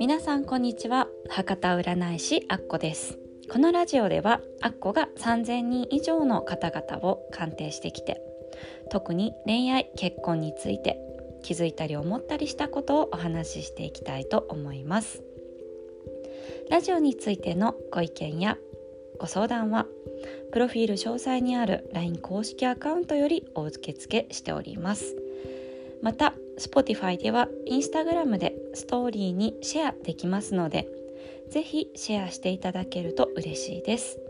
皆さんこんにちは。博多占い師アッコです。このラジオではアッコが3000人以上の方々を鑑定してきて特に恋愛結婚について気づいたり思ったりしたことをお話ししていきたいと思います。ラジオについてのご意見やご相談はプロフィール詳細にある LINE 公式アカウントよりお受け付けしております。また Spotify では Instagram でストーリーにシェアできますのでぜひシェアしていただけると嬉しいです。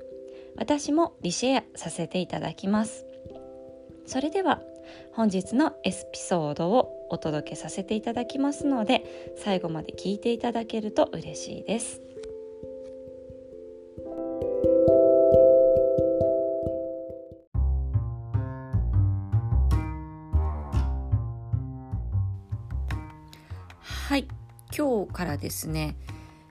私もリシェアさせていただきます。それでは本日のエピソードをお届けさせていただきますので最後まで聞いていただけると嬉しいです。今日からですね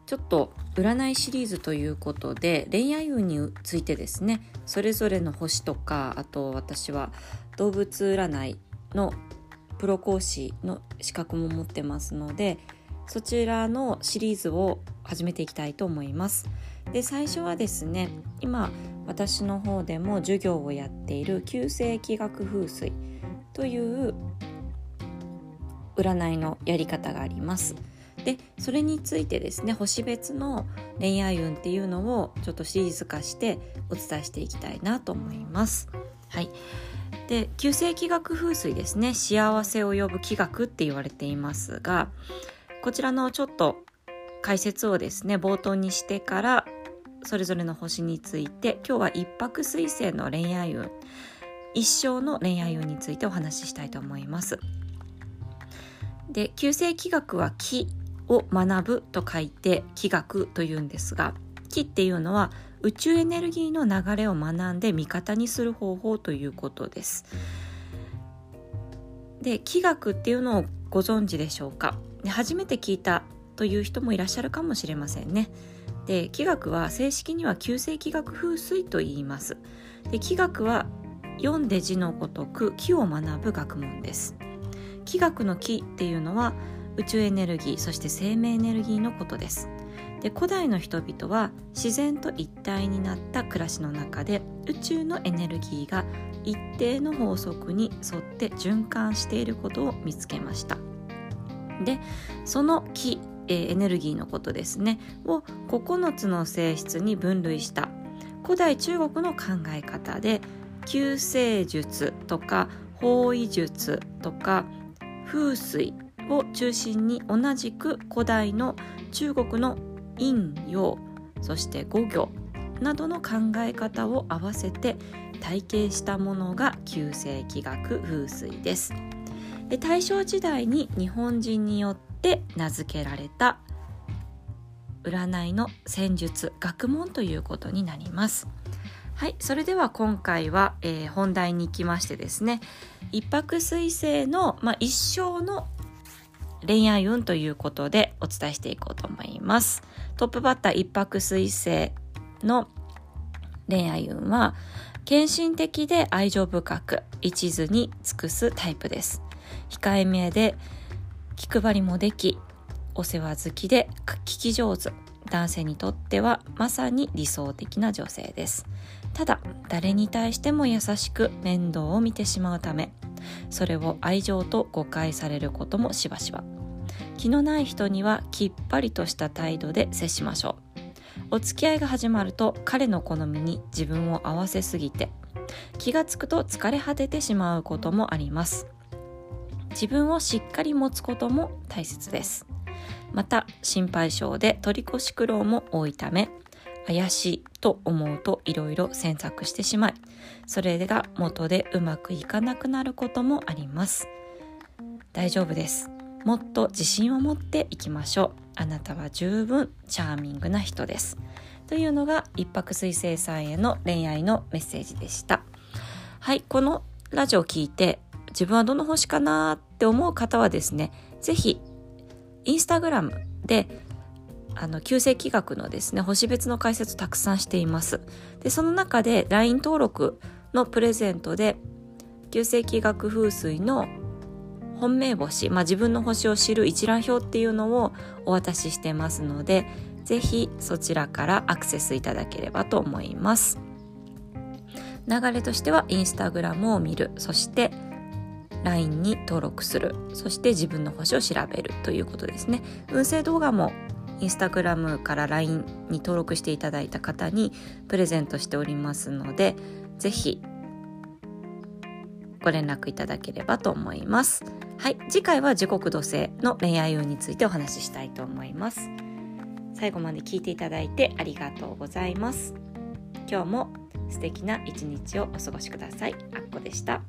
ちょっと占いシリーズということで恋愛運についてですねそれぞれの星とかあと私は動物占いのプロ講師の資格も持ってますのでそちらのシリーズを始めていきたいと思います。で最初はですね今私の方でも授業をやっている旧世紀学風水という占いのやり方があります。でそれについてですね星別の恋愛運っていうのをちょっとシリーズ化してお伝えしていきたいなと思います。はい、で旧世紀学風水ですね幸せを呼ぶ気学って言われていますがこちらのちょっと解説をですね冒頭にしてからそれぞれの星について今日は一泊水星の恋愛運一生の恋愛運についてお話ししたいと思います。で旧世紀学は気を学ぶと書いて気学というんですが気っていうのは宇宙エネルギーの流れを学んで味方にする方法ということです。で気学っていうのをご存知でしょうか？で初めて聞いたという人もいらっしゃるかもしれませんね。で気学は正式には旧世気学風水と言います。で気学は読んで字のごとく気を学ぶ学問です。気学の気っていうのは宇宙エネルギーそして生命エネルギーのことです。で古代の人々は自然と一体になった暮らしの中で宇宙のエネルギーが一定の法則に沿って循環していることを見つけました。でその気エネルギーのことですね。を9つの性質に分類した。古代中国の考え方で救世術とか方位術とか風水を中心に同じく古代の中国の陰陽そして五行などの考え方を合わせて体系したものが旧世紀学風水です。で大正時代に日本人によって名付けられた占いの戦術学問ということになります。はいそれでは今回は、えー、本題に行きましてですね一泊水星の、まあ、一生の恋愛運ということでお伝えしていこうと思います。トップバッター一泊水星の恋愛運は献身的で愛情深く一途に尽くすタイプです。控えめで気配りもできお世話好きで聞き上手。男性にとってはまさに理想的な女性です。ただ誰に対しても優しく面倒を見てしまうためそれを愛情と誤解されることもしばしば。気のない人にはきっぱりとした態度で接しましょう。お付き合いが始まると彼の好みに自分を合わせすぎて気がつくと疲れ果ててしまうこともあります。自分をしっかり持つことも大切です。また心配性で取り越し苦労も多いため怪しいと思うといろいろ詮索してしまいそれが元でうまくいかなくなることもあります。大丈夫です。もっと自信を持っていきましょう。あなたは十分チャーミングな人です。というのが一泊水星さんへの恋愛のメッセージでした。はいこのラジオを聞いて自分はどの星かなって思う方はですね是非インスタグラムであの旧世紀学のですね星別の解説たくさんしています。でその中で LINE 登録のプレゼントで旧世紀学風水の本命星、まあ、自分の星を知る一覧表っていうのをお渡ししてますのでぜひそちらからアクセスいただければと思います。流れとしてはインスタグラムを見るそして LINE に登録するそして自分の星を調べるということですね。運勢動画もインスタグラムから LINE に登録していただいた方にプレゼントしておりますのでぜひご連絡いただければと思います。はい次回は時刻土星の恋愛運についてお話ししたいと思います。最後まで聞いていただいてありがとうございます。今日も素敵な一日をお過ごしください。あっこでした。